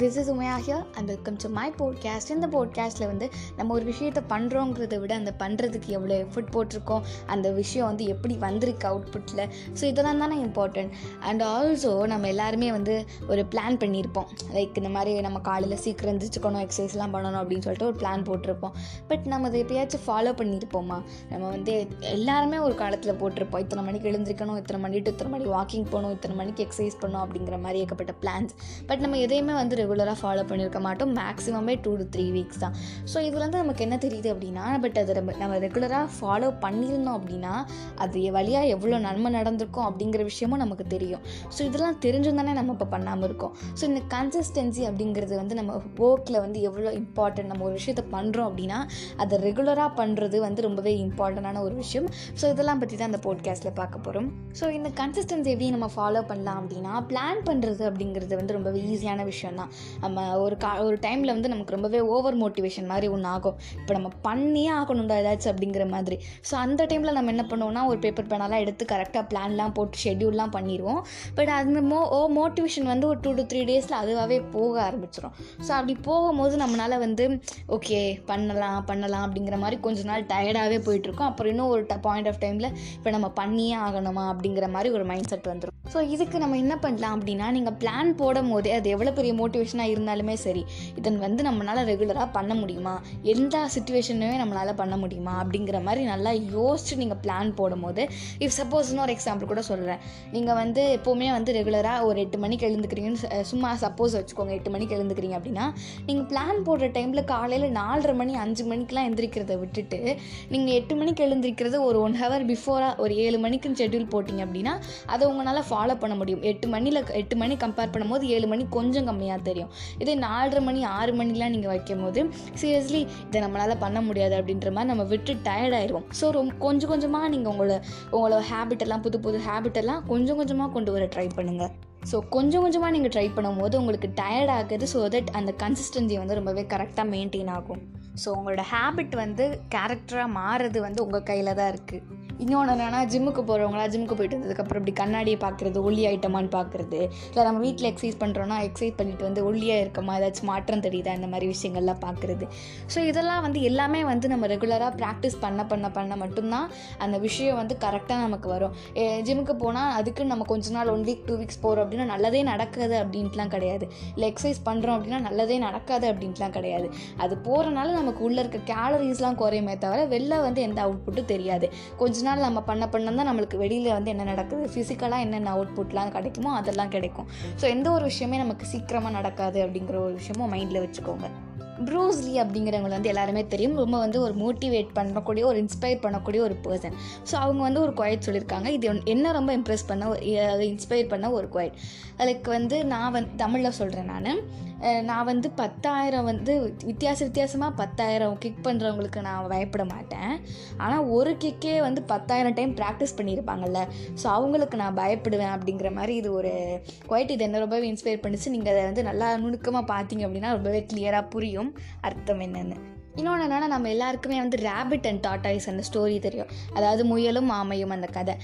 This is Umaiya here and welcome to my podcast இந்த போட்காஸ்ட்டில் வந்து நம்ம ஒரு விஷயத்தை பண்ணுறோங்கிறத விட அந்த பண்ணுறதுக்கு எவ்வளோ எஃபர்ட் போட்டிருக்கோம் அந்த விஷயம் வந்து எப்படி வந்திருக்கு அவுட்புட்டில் ஸோ இதெல்லாம் தானே இம்பார்ட்டண்ட் அண்ட் ஆல்சோ நம்ம எல்லாருமே வந்து ஒரு பிளான் பண்ணியிருப்போம். லைக் இந்த மாதிரி நம்ம காலையில் சீக்கிரம் எந்திரிச்சுக்கணும் எக்ஸசைஸ்லாம் பண்ணணும் அப்படின்னு சொல்லிட்டு ஒரு பிளான் போட்டிருப்போம். பட் நம்ம அதை எப்பயாச்சும் ஃபாலோ பண்ணியிருப்போமா? நம்ம வந்து எல்லாருமே ஒரு காலத்தில் போட்டிருப்போம். இத்தனை மணிக்கு எழுந்திரிக்கணும் இத்தனை மணி டு இத்தனை மணி வாக்கிங் போகணும் இத்தனை மணிக்கு எக்ஸசைஸ் பண்ணணும் அப்படிங்கிற மாதிரி ஏகப்பட்ட பிளான்ஸ் பட் நம்ம எதையுமே வந்து ரெகுலராக ஃபாலோ பண்ணியிருக்க மாட்டோம். மேக்ஸிமமே டூ டு த்ரீ வீக்ஸ் தான். ஸோ இதுலேருந்து நமக்கு என்ன தெரியுது அப்படின்னா பட் அதை நம்ம நம்ம ரெகுலராக ஃபாலோ பண்ணியிருந்தோம் அப்படின்னா அது வழியாக எவ்வளோ நன்மை நடந்திருக்கும் அப்படிங்கிற விஷயமும் நமக்கு தெரியும். ஸோ இதெல்லாம் தெரிஞ்சும் தானே நம்ம இப்போ பண்ணாமல் இருக்கோம். ஸோ இந்த கன்சிஸ்டன்சி அப்படிங்கிறது வந்து நம்ம ஒர்க்கில் வந்து எவ்வளோ இம்பார்ட்டன்ட் நம்ம ஒரு விஷயத்தை பண்ணுறோம் அப்படின்னா அதை ரெகுலராக பண்ணுறது வந்து ரொம்பவே இம்பார்ட்டண்டான ஒரு விஷயம். ஸோ இதெல்லாம் பற்றி தான் அந்த போட்காஸ்ட்டில் பார்க்க போகிறோம் ஸோ இந்த கன்சிஸ்டன்சி எப்படி நம்ம ஃபாலோ பண்ணலாம் அப்படின்னா பிளான் பண்ணுறது அப்படிங்கிறது வந்து ரொம்பவே ஈஸியான விஷயம் தான் நம்ம ஒரு கா ஒரு டைமில் வந்து நமக்கு ரொம்பவே ஓவர் மோட்டிவேஷன் மாதிரி ஒன்று ஆகும். இப்போ நம்ம பண்ணியே ஆகணும்டா ஏதாச்சும் அப்படிங்கிற மாதிரி. ஸோ அந்த டைமில் நம்ம என்ன பண்ணுவோம்னா ஒரு பேப்பர் பேனெல்லாம் எடுத்து கரெக்டாக பிளான்லாம் போட்டு ஷெட்யூல்லாம் பண்ணிடுவோம் பட் அந்த மோ ஓ மோட்டிவேஷன் வந்து ஒரு டூ டு த்ரீ டேஸில் அதுவாகவே போக ஆரம்பிச்சிடும் ஸோ அப்படி போகும்போது நம்மளால் வந்து ஓகே பண்ணலாம் பண்ணலாம் அப்படிங்கிற மாதிரி கொஞ்ச நாள் டயர்டாகவே போயிட்டுருக்கோம். அப்புறம் இன்னும் ஒரு பாயிண்ட் ஆஃப் டைமில் இப்போ நம்ம பண்ணியே ஆகணுமா அப்படிங்கிற மாதிரி ஒரு மைண்ட் செட் வந்துடும் ஸோ இதுக்கு நம்ம என்ன பண்ணலாம் அப்படின்னா நீங்கள் பிளான் போடும் போதே அது எவ்வளோ பெரிய மோட்டிவேஷன் சுச்சுவேஷனாக இருந்தாலுமே சரி இதன் வந்து நம்மளால் ரெகுலராக பண்ண முடியுமா? எந்த சுச்சுவேஷனுமே நம்மளால் பண்ண முடியுமா? அப்படிங்கிற மாதிரி நல்லா யோசிச்சு நீங்கள் பிளான் போடும்போது இஃப் சப்போஸ் இன்னொரு எக்ஸாம்பிள் கூட சொல்கிறேன் நீங்கள் வந்து எப்போவுமே வந்து ரெகுலராக ஒரு எட்டு மணிக்கு எழுந்துக்கிறீங்கன்னு ச- சும்மா சப்போஸ் வச்சுக்கோங்க எட்டு மணிக்கு எழுந்துக்கிறீங்க அப்படின்னா நீங்கள் பிளான் போடுற டைமில் காலையில் நாலரை மணி அஞ்சு மணிக்கெலாம் எழுந்திரிக்கிறத விட்டுட்டு நீங்கள் எட்டு மணிக்கு எழுந்திரிக்கிறது ஒரு ஒன் ஹவர் பிஃபோராக ஒரு ஏழு மணிக்குன்னு ஷெட்யூல் போட்டிங்க அப்படின்னா அதை உங்களால் ஃபாலோ பண்ண முடியும். எட்டு மணியில் எட்டு மணி கம்பேர் பண்ணும்போது ஏழு மணி கொஞ்சம் கம்மியாக தெரியும் தெரியும். இதே நாலரை மணி ஆறு மணிலாம் நீங்கள் வைக்கும் போது சீரியஸ்லி இதை நம்மளால் பண்ண முடியாது அப்படின்ற மாதிரி நம்ம விட்டு டயர்ட் ஆயிடுவோம் ஸோ ரொம்ப கொஞ்சம் கொஞ்சமாக நீங்கள் உங்களோட உங்களோட ஹேபிட்டெல்லாம் புது புது ஹேபிட்டெல்லாம் கொஞ்சம் கொஞ்சமாக கொண்டு வர ட்ரை பண்ணுங்கள் ஸோ கொஞ்சம் கொஞ்சமாக நீங்கள் ட்ரை பண்ணும்போது உங்களுக்கு டயர்ட் ஆகுது ஸோ தட் அந்த கன்சிஸ்டன்சி வந்து ரொம்பவே கரெக்டாக மெயின்டைன் ஆகும். ஸோ உங்களோட ஹேபிட் வந்து கேரக்டராக மாறுறது வந்து உங்கள் கையில் தான் இருக்குது இன்னொன்று என்னென்னா ஜிம்முக்கு போகிறவங்களா ஜிம்முக்கு போயிட்டு வந்ததுக்கப்புறம் இப்படி கண்ணாடியை பார்க்குறது ஒல்லி ஐட்டமான்னு பார்க்குறது இல்லை நம்ம வீட்டில் எக்ஸசைஸ் பண்ணுறோன்னா எக்ஸசைஸ் பண்ணிட்டு வந்து ஒல்லியாக இருக்கமா ஏதாச்சும் மாற்றம் தெரியுதா இந்த மாதிரி விஷயங்கள்லாம் பார்க்குறது. ஸோ இதெல்லாம் வந்து எல்லாமே வந்து நம்ம ரெகுலராக ப்ராக்டிஸ் பண்ண பண்ண பண்ண மட்டும்தான் அந்த விஷயம் வந்து கரெக்டாக நமக்கு வரும். ஜிம்முக்கு போனால் அதுக்கு நம்ம கொஞ்ச நாள் ஒன் வீக் டூ வீக்ஸ் போகிறோம் அப்படின்னா நல்லதே நடக்காது அப்படின்ட்டுலாம் கிடையாது. இல்லை எக்ஸசைஸ் பண்ணுறோம் அப்படின்னா நல்லதே நடக்காது அப்படின்ட்டுலாம் கிடையாது. அது போகிறனால நமக்கு உள்ளே இருக்க கேலரிஸ்லாம் குறையுமே தவிர வெளில வந்து எந்த அவுட்புட்டும் தெரியாது. கொஞ்ச நாள் நம்ம பண்ண பண்ண தான் நம்மளுக்கு வெளியில் வந்து என்ன நடக்குது? ஃபிசிக்கலாக என்னென்ன அவுட்புட்லாம் கிடைக்குமோ அதெல்லாம் கிடைக்கும். ஸோ எந்த ஒரு விஷயமே நமக்கு சீக்கிரமாக நடக்காது அப்படிங்கிற ஒரு விஷயமும் மைண்டில் வச்சுக்கோங்க. ப்ரூஸ்லி அப்படிங்கிறவங்க வந்து எல்லாருமே தெரியும். ரொம்ப வந்து ஒரு மோட்டிவேட் பண்ணக்கூடிய ஒரு இன்ஸ்பயர் பண்ணக்கூடிய ஒரு பர்சன் ஸோ அவங்க வந்து ஒரு குவாய்ட் சொல்லியிருக்காங்க. இது ஒன்- என்ன ரொம்ப இம்ப்ரெஸ் பண்ண இன்ஸ்பயர் பண்ண ஒரு குவாய்ட் அதுக்கு வந்து நான் வந்து தமிழில் சொல்கிறேன் நான். நான் வந்து பத்தாயிரம் வந்து வித்தியாச வித்தியாசமாக பத்தாயிரம் கிக் பண்ணுறவங்களுக்கு நான் பயப்பட மாட்டேன். ஆனால் ஒரு கிக்கே வந்து பத்தாயிரம் டைம் ப்ராக்டிஸ் பண்ணியிருப்பாங்கல்ல ஸோ அவங்களுக்கு நான் பயப்படுவேன் அப்படிங்கிற மாதிரி இது ஒரு குவைட் இது என்ன ரொம்பவே இன்ஸ்பயர் பண்ணிச்சு. நீங்கள் அதை வந்து நல்லா நுணுக்கமாக பார்த்தீங்க அப்படின்னா ரொம்பவே கிளியராக புரியும். அர்த்தம் என்னென்னு. இன்னொன்று என்னென்னா நம்ம எல்லாருக்குமே வந்து ரேபிட் அண்ட் டாட்டாய்ஸ் அந்த ஸ்டோரி தெரியும். அதாவது முயலும் ஆமையும் அந்த கதை.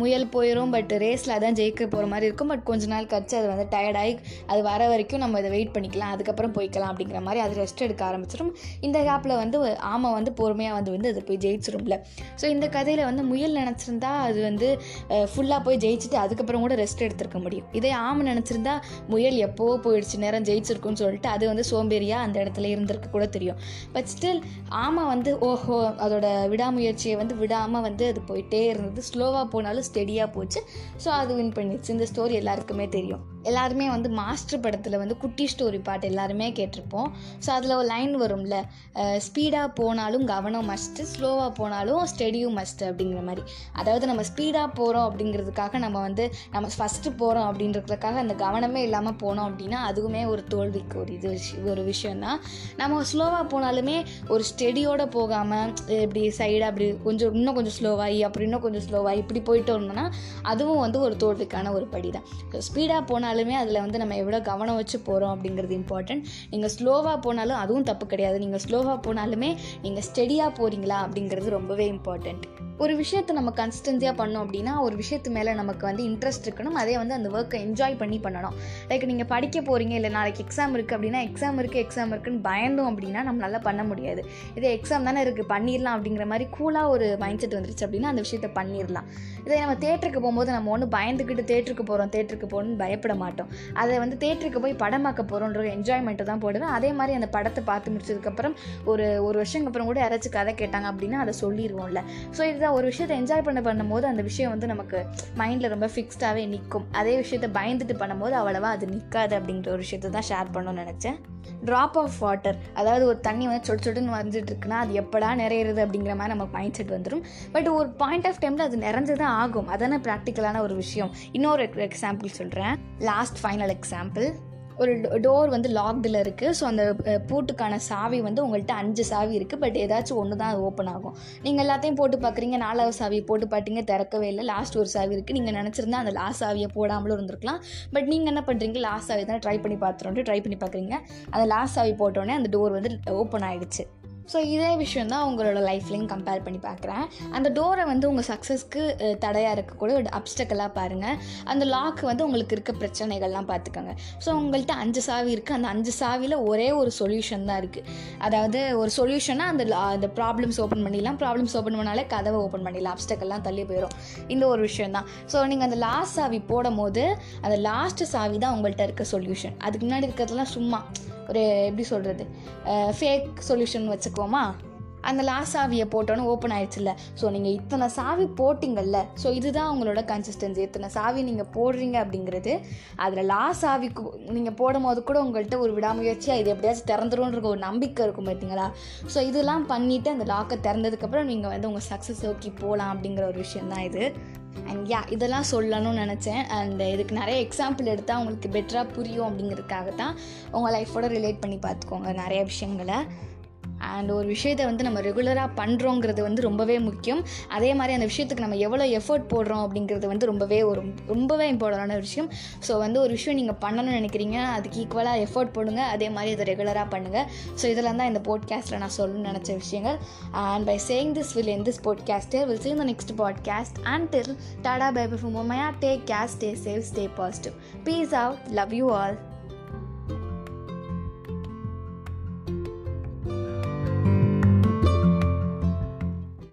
முயல் போயிடும் பட் ரேஸில் அதான் ஜெயிக்க போகிற மாதிரி இருக்கும். பட் கொஞ்ச நாள் கழிச்சு அது வந்து டயர்டாகி அது வர வரைக்கும் நம்ம இதை வெயிட் பண்ணிக்கலாம். அதுக்கப்புறம் போய்க்கலாம் அப்படிங்கிற மாதிரி அது ரெஸ்ட் எடுக்க ஆரம்பிச்சிடும் இந்த கேப்பில் வந்து ஆமை வந்து பொறுமையாக வந்து வந்து அது போய் ஜெயிச்சிரும்ல. ஸோ இந்த கதையில் வந்து முயல் நினச்சிருந்தா அது வந்து ஃபுல்லாக போய் ஜெயிச்சுட்டு அதுக்கப்புறம் கூட ரெஸ்ட் எடுத்திருக்க முடியும். இதே ஆமை நினச்சிருந்தா முயல் எப்போவோ போயிடுச்சு நேரம் ஜெயிச்சிருக்குன்னு சொல்லிட்டு அது வந்து சோம்பேறியாக அந்த இடத்துல இருந்திருக்க கூட தெரியும். பட் ஸ்டில் ஆமா வந்து ஓஹோ அதோட விடாமுயற்சியை வந்து விடாமல் வந்து அது போயிட்டே இருந்தது. ஸ்லோவாக போனாலும் ஸ்டெடியாக போச்சு. ஸோ அது வின் பண்ணிடுச்சு. இந்த ஸ்டோரி எல்லாருக்குமே தெரியும். எல்லாருமே வந்து மாஸ்டர் படத்தில் வந்து குட்டி ஸ்டோரி பாட்டு எல்லாருமே கேட்டிருப்போம். ஸோ அதில் ஒரு லைன் வரும்ல ஸ்பீடாக போனாலும் கவனம் மஸ்ட்டு ஸ்லோவாக போனாலும் ஸ்டெடியும் மஸ்ட் அப்படிங்கிற மாதிரி. அதாவது நம்ம ஸ்பீடாக போகிறோம் அப்படிங்கிறதுக்காக நம்ம வந்து நம்ம ஃபஸ்ட்டு போகிறோம் அப்படின்றதுக்காக அந்த கவனமே இல்லாமல் போனோம் அப்படின்னா அதுவுமே ஒரு தோல்விக்கு ஒரு இது ஒரு விஷயந்தான் நம்ம ஸ்லோவாக போனாலுமே ஒரு ஸ்டெடியோடு போகாமல் இப்படி சைடாக அப்படி கொஞ்சம் இன்னும் கொஞ்சம் ஸ்லோவாகி அப்புறம் இன்னும் கொஞ்சம் ஸ்லோவாகி இப்படி போயிட்டு இருந்தோம்னா அதுவும் வந்து ஒரு தோல்விக்கான ஒரு படி தான் ஸ்பீடாக போனாலுமே அதில் வந்து நம்ம எவ்வளோ கவனம் வச்சு போகிறோம் அப்படிங்கிறது இம்பார்ட்டன்ட் நீங்கள் ஸ்லோவாக போனாலும் அதுவும் தப்பு கிடையாது. நீங்கள் ஸ்லோவாக போனாலுமே நீங்கள் ஸ்டெடியாக போகிறீங்களா அப்படிங்கிறது ரொம்பவே இம்பார்ட்டண்ட் ஒரு விஷயத்தை நம்ம கன்சிஸ்டன்சியாக பண்ணோம் அப்படின்னா ஒரு விஷயத்து மேலே நமக்கு வந்து இன்ட்ரெஸ்ட் இருக்கணும். அதே வந்து அந்த ஒர்க்கை என்ஜாய் பண்ணி பண்ணணும். லைக் நீங்கள் படிக்க போகிறீங்க இல்லை நாளைக்கு எக்ஸாம் இருக்குது அப்படின்னா எக்ஸாம் இருக்குது எக்ஸாம் இருக்குன்னு பயந்தோம் அப்படின்னா நம்மளால பண்ண முடியாது. இதே எக்ஸாம் தானே இருக்குது பண்ணிடலாம் அப்படிங்கிற மாதிரி கூலாக ஒரு மைண்ட் செட் வந்துருச்சு அப்படின்னா அந்த விஷயத்தை பண்ணிடலாம் இதே நம்ம தேட்டருக்கு போகும்போது நம்ம ஒன்று பயந்துக்கிட்டு தேட்டருக்கு போகிறோம் தேட்டருக்கு போகணும்னு பயப்பட மாட்டோம். அதை வந்து தேட்டருக்கு போய் படம் பார்க்க போகிறோன்ற என்ஜாய்மெண்ட்டை தான் போடுவேன். அதே மாதிரி அந்த படத்தை பார்த்து முடிச்சதுக்கப்புறம் ஒரு ஒரு வருஷம் அப்புறம் கூட யாராச்சும் கதை கேட்டாங்க அப்படின்னா அதை சொல்லிடுவோம்ல ஸோ இதுதான் ஒரு விஷயத்தை என்ஜாய் பண்ண பண்ணும்போது அந்த விஷயம் வந்து நமக்கு மைண்டில் ரொம்ப ஃபிக்ஸ்டாகவே நிற்கும் அதே விஷயத்தை பயந்துட்டு பண்ணும்போது அவ்வளோவா அது நிற்காது அப்படிங்கிற ஒரு விஷயத்தை தான் ஷேர் பண்ணணும்னு நினச்சேன். ட்ராப் ஆஃப் வாட்டர் அதாவது ஒரு தண்ணி வந்து சொட்டு சொட்டுன்னு வந்துட்டு இருக்குன்னா அது எப்படா நிறையிறது அப்படிங்கிற மாதிரி நமக்கு மைண்ட் செட் வந்துடும் பட் ஒரு பாயிண்ட் ஆஃப் டைமில் அது நிறைஞ்சு தான் ஆகும். அதான ப்ராக்டிக்கலான ஒரு விஷயம். இன்னொரு எக்ஸாம்பிள் சொல்கிறேன் லாஸ்ட் ஃபைனல் எக்ஸாம்பிள் ஒரு டோர் வந்து லாக்டில் இருக்குது ஸோ அந்த பூட்டுக்கான சாவி வந்து உங்கள்கிட்ட அஞ்சு சாவி இருக்குது பட் ஏதாச்சும் ஒன்று தான் அது ஓப்பன் ஆகும். நீங்கள் எல்லாத்தையும் போட்டு பார்க்குறீங்க நாலாவது சாவியை போட்டு பார்த்தீங்க திறக்கவே இல்லை. லாஸ்ட் ஒரு சாவி இருக்குது நீங்கள் நினச்சிருந்தா அந்த லாஸ்ட் சாவியை போடாமலும் இருந்திருக்கலாம். பட் நீங்கள் என்ன பண்ணுறீங்க லாஸ்ட் சாவி தான் ட்ரை பண்ணி பார்த்துருன்ட்டு ட்ரை பண்ணி பார்க்குறீங்க அந்த லாஸ்ட் சாவி போட்டோடனே அந்த டோர் வந்து ஓப்பன் ஆகிடுச்சு ஸோ இதே விஷயம் தான் உங்களோட லைஃப்லையும் கம்பேர் பண்ணி பார்க்குறேன். அந்த டோரை வந்து உங்கள் சக்ஸஸ்க்கு தடையாக இருக்கக்கூடிய ஒரு அப்டக்கலாக பாருங்கள் அந்த லாக் வந்து உங்களுக்கு இருக்க பிரச்சனைகள்லாம் பார்த்துக்கோங்க. ஸோ உங்கள்கிட்ட அஞ்சு சாவி இருக்குது அந்த அஞ்சு சாவியில் ஒரே ஒரு சொல்யூஷன் தான் இருக்குது அதாவது ஒரு சொல்யூஷனாக அந்த அந்த ப்ராப்ளம்ஸ் ஓப்பன் பண்ணிடலாம். ப்ராப்ளம்ஸ் ஓப்பன் பண்ணாலே கதவை ஓப்பன் பண்ணிடலாம். அப்டக்கெல்லாம் தள்ளி போயிடும் இந்த ஒரு விஷயம் தான் ஸோ நீங்கள் அந்த லாஸ்ட் சாவி போடும் போது அந்த லாஸ்ட் சாவி தான் உங்கள்கிட்ட இருக்க சொல்யூஷன் அதுக்கு முன்னாடி இருக்கிறதுலாம் சும்மா ஒரு எப்படி சொல்கிறது ஃபேக் சொல்யூஷன் வச்சுக்குவோமா? அந்த லாஸ்ட் சாவியை போட்டோன்னு ஓப்பன் ஆயிடுச்சுல்ல. ஸோ நீங்கள் இத்தனை சாவி போட்டிங்கல்ல. ஸோ இதுதான் உங்களோட கன்சிஸ்டன்சி இத்தனை சாவி நீங்கள் போடுறீங்க அப்படிங்கிறது அதில் லாஸ்ட் சாவிக்கு நீங்கள் போடும் போது கூட உங்கள்கிட்ட ஒரு விடாமுயற்சியாக இது எப்படியாச்சும் திறந்துரும்ன்ற ஒரு நம்பிக்கை இருக்கும் பார்த்தீங்களா? ஸோ இதெல்லாம் பண்ணிவிட்டு அந்த லாக்கை திறந்ததுக்கப்புறம் நீங்கள் வந்து உங்கள் சக்ஸஸ் நோக்கி போகலாம் அப்படிங்கிற ஒரு விஷயம் தான் இது. அண்ட் யா இதெல்லாம் சொல்லணும்னு நினச்சேன். அண்ட் இதுக்கு நிறைய எக்ஸாம்பிள் எடுத்தால் உங்களுக்கு பெட்டராக புரியும் அப்படிங்கிறதுக்காக தான் உங்கள் லைஃபோட ரிலேட் பண்ணி பார்த்துக்கோங்க நிறைய விஷயங்களை. அண்ட் ஒரு விஷயத்தை வந்து நம்ம ரெகுலராக பண்ணுறோங்கிறது வந்து ரொம்பவே முக்கியம். அதே மாதிரி அந்த விஷயத்துக்கு நம்ம எவ்வளோ எஃபோர்ட் போடுறோம் அப்படிங்கிறது வந்து ரொம்பவே ஒரு ரொம்பவே இம்பார்ட்டண்டான விஷயம். ஸோ வந்து ஒரு விஷயம் நீங்கள் பண்ணணும்னு நினைக்கிறீங்க அதுக்கு ஈக்குவலாக எஃபோர்ட் போடுங்க அதே மாதிரி அதை ரெகுலராக பண்ணுங்கள் ஸோ இதெல்லாம் தான் இந்த போட்காஸ்ட்டில் நான் சொல்லணும்னு நினச்ச விஷயங்கள். And by saying this will end this போட்காஸ்டே will see the next podcast and till tata tada bye bye from day take care? Stay safe stay positive. Love you all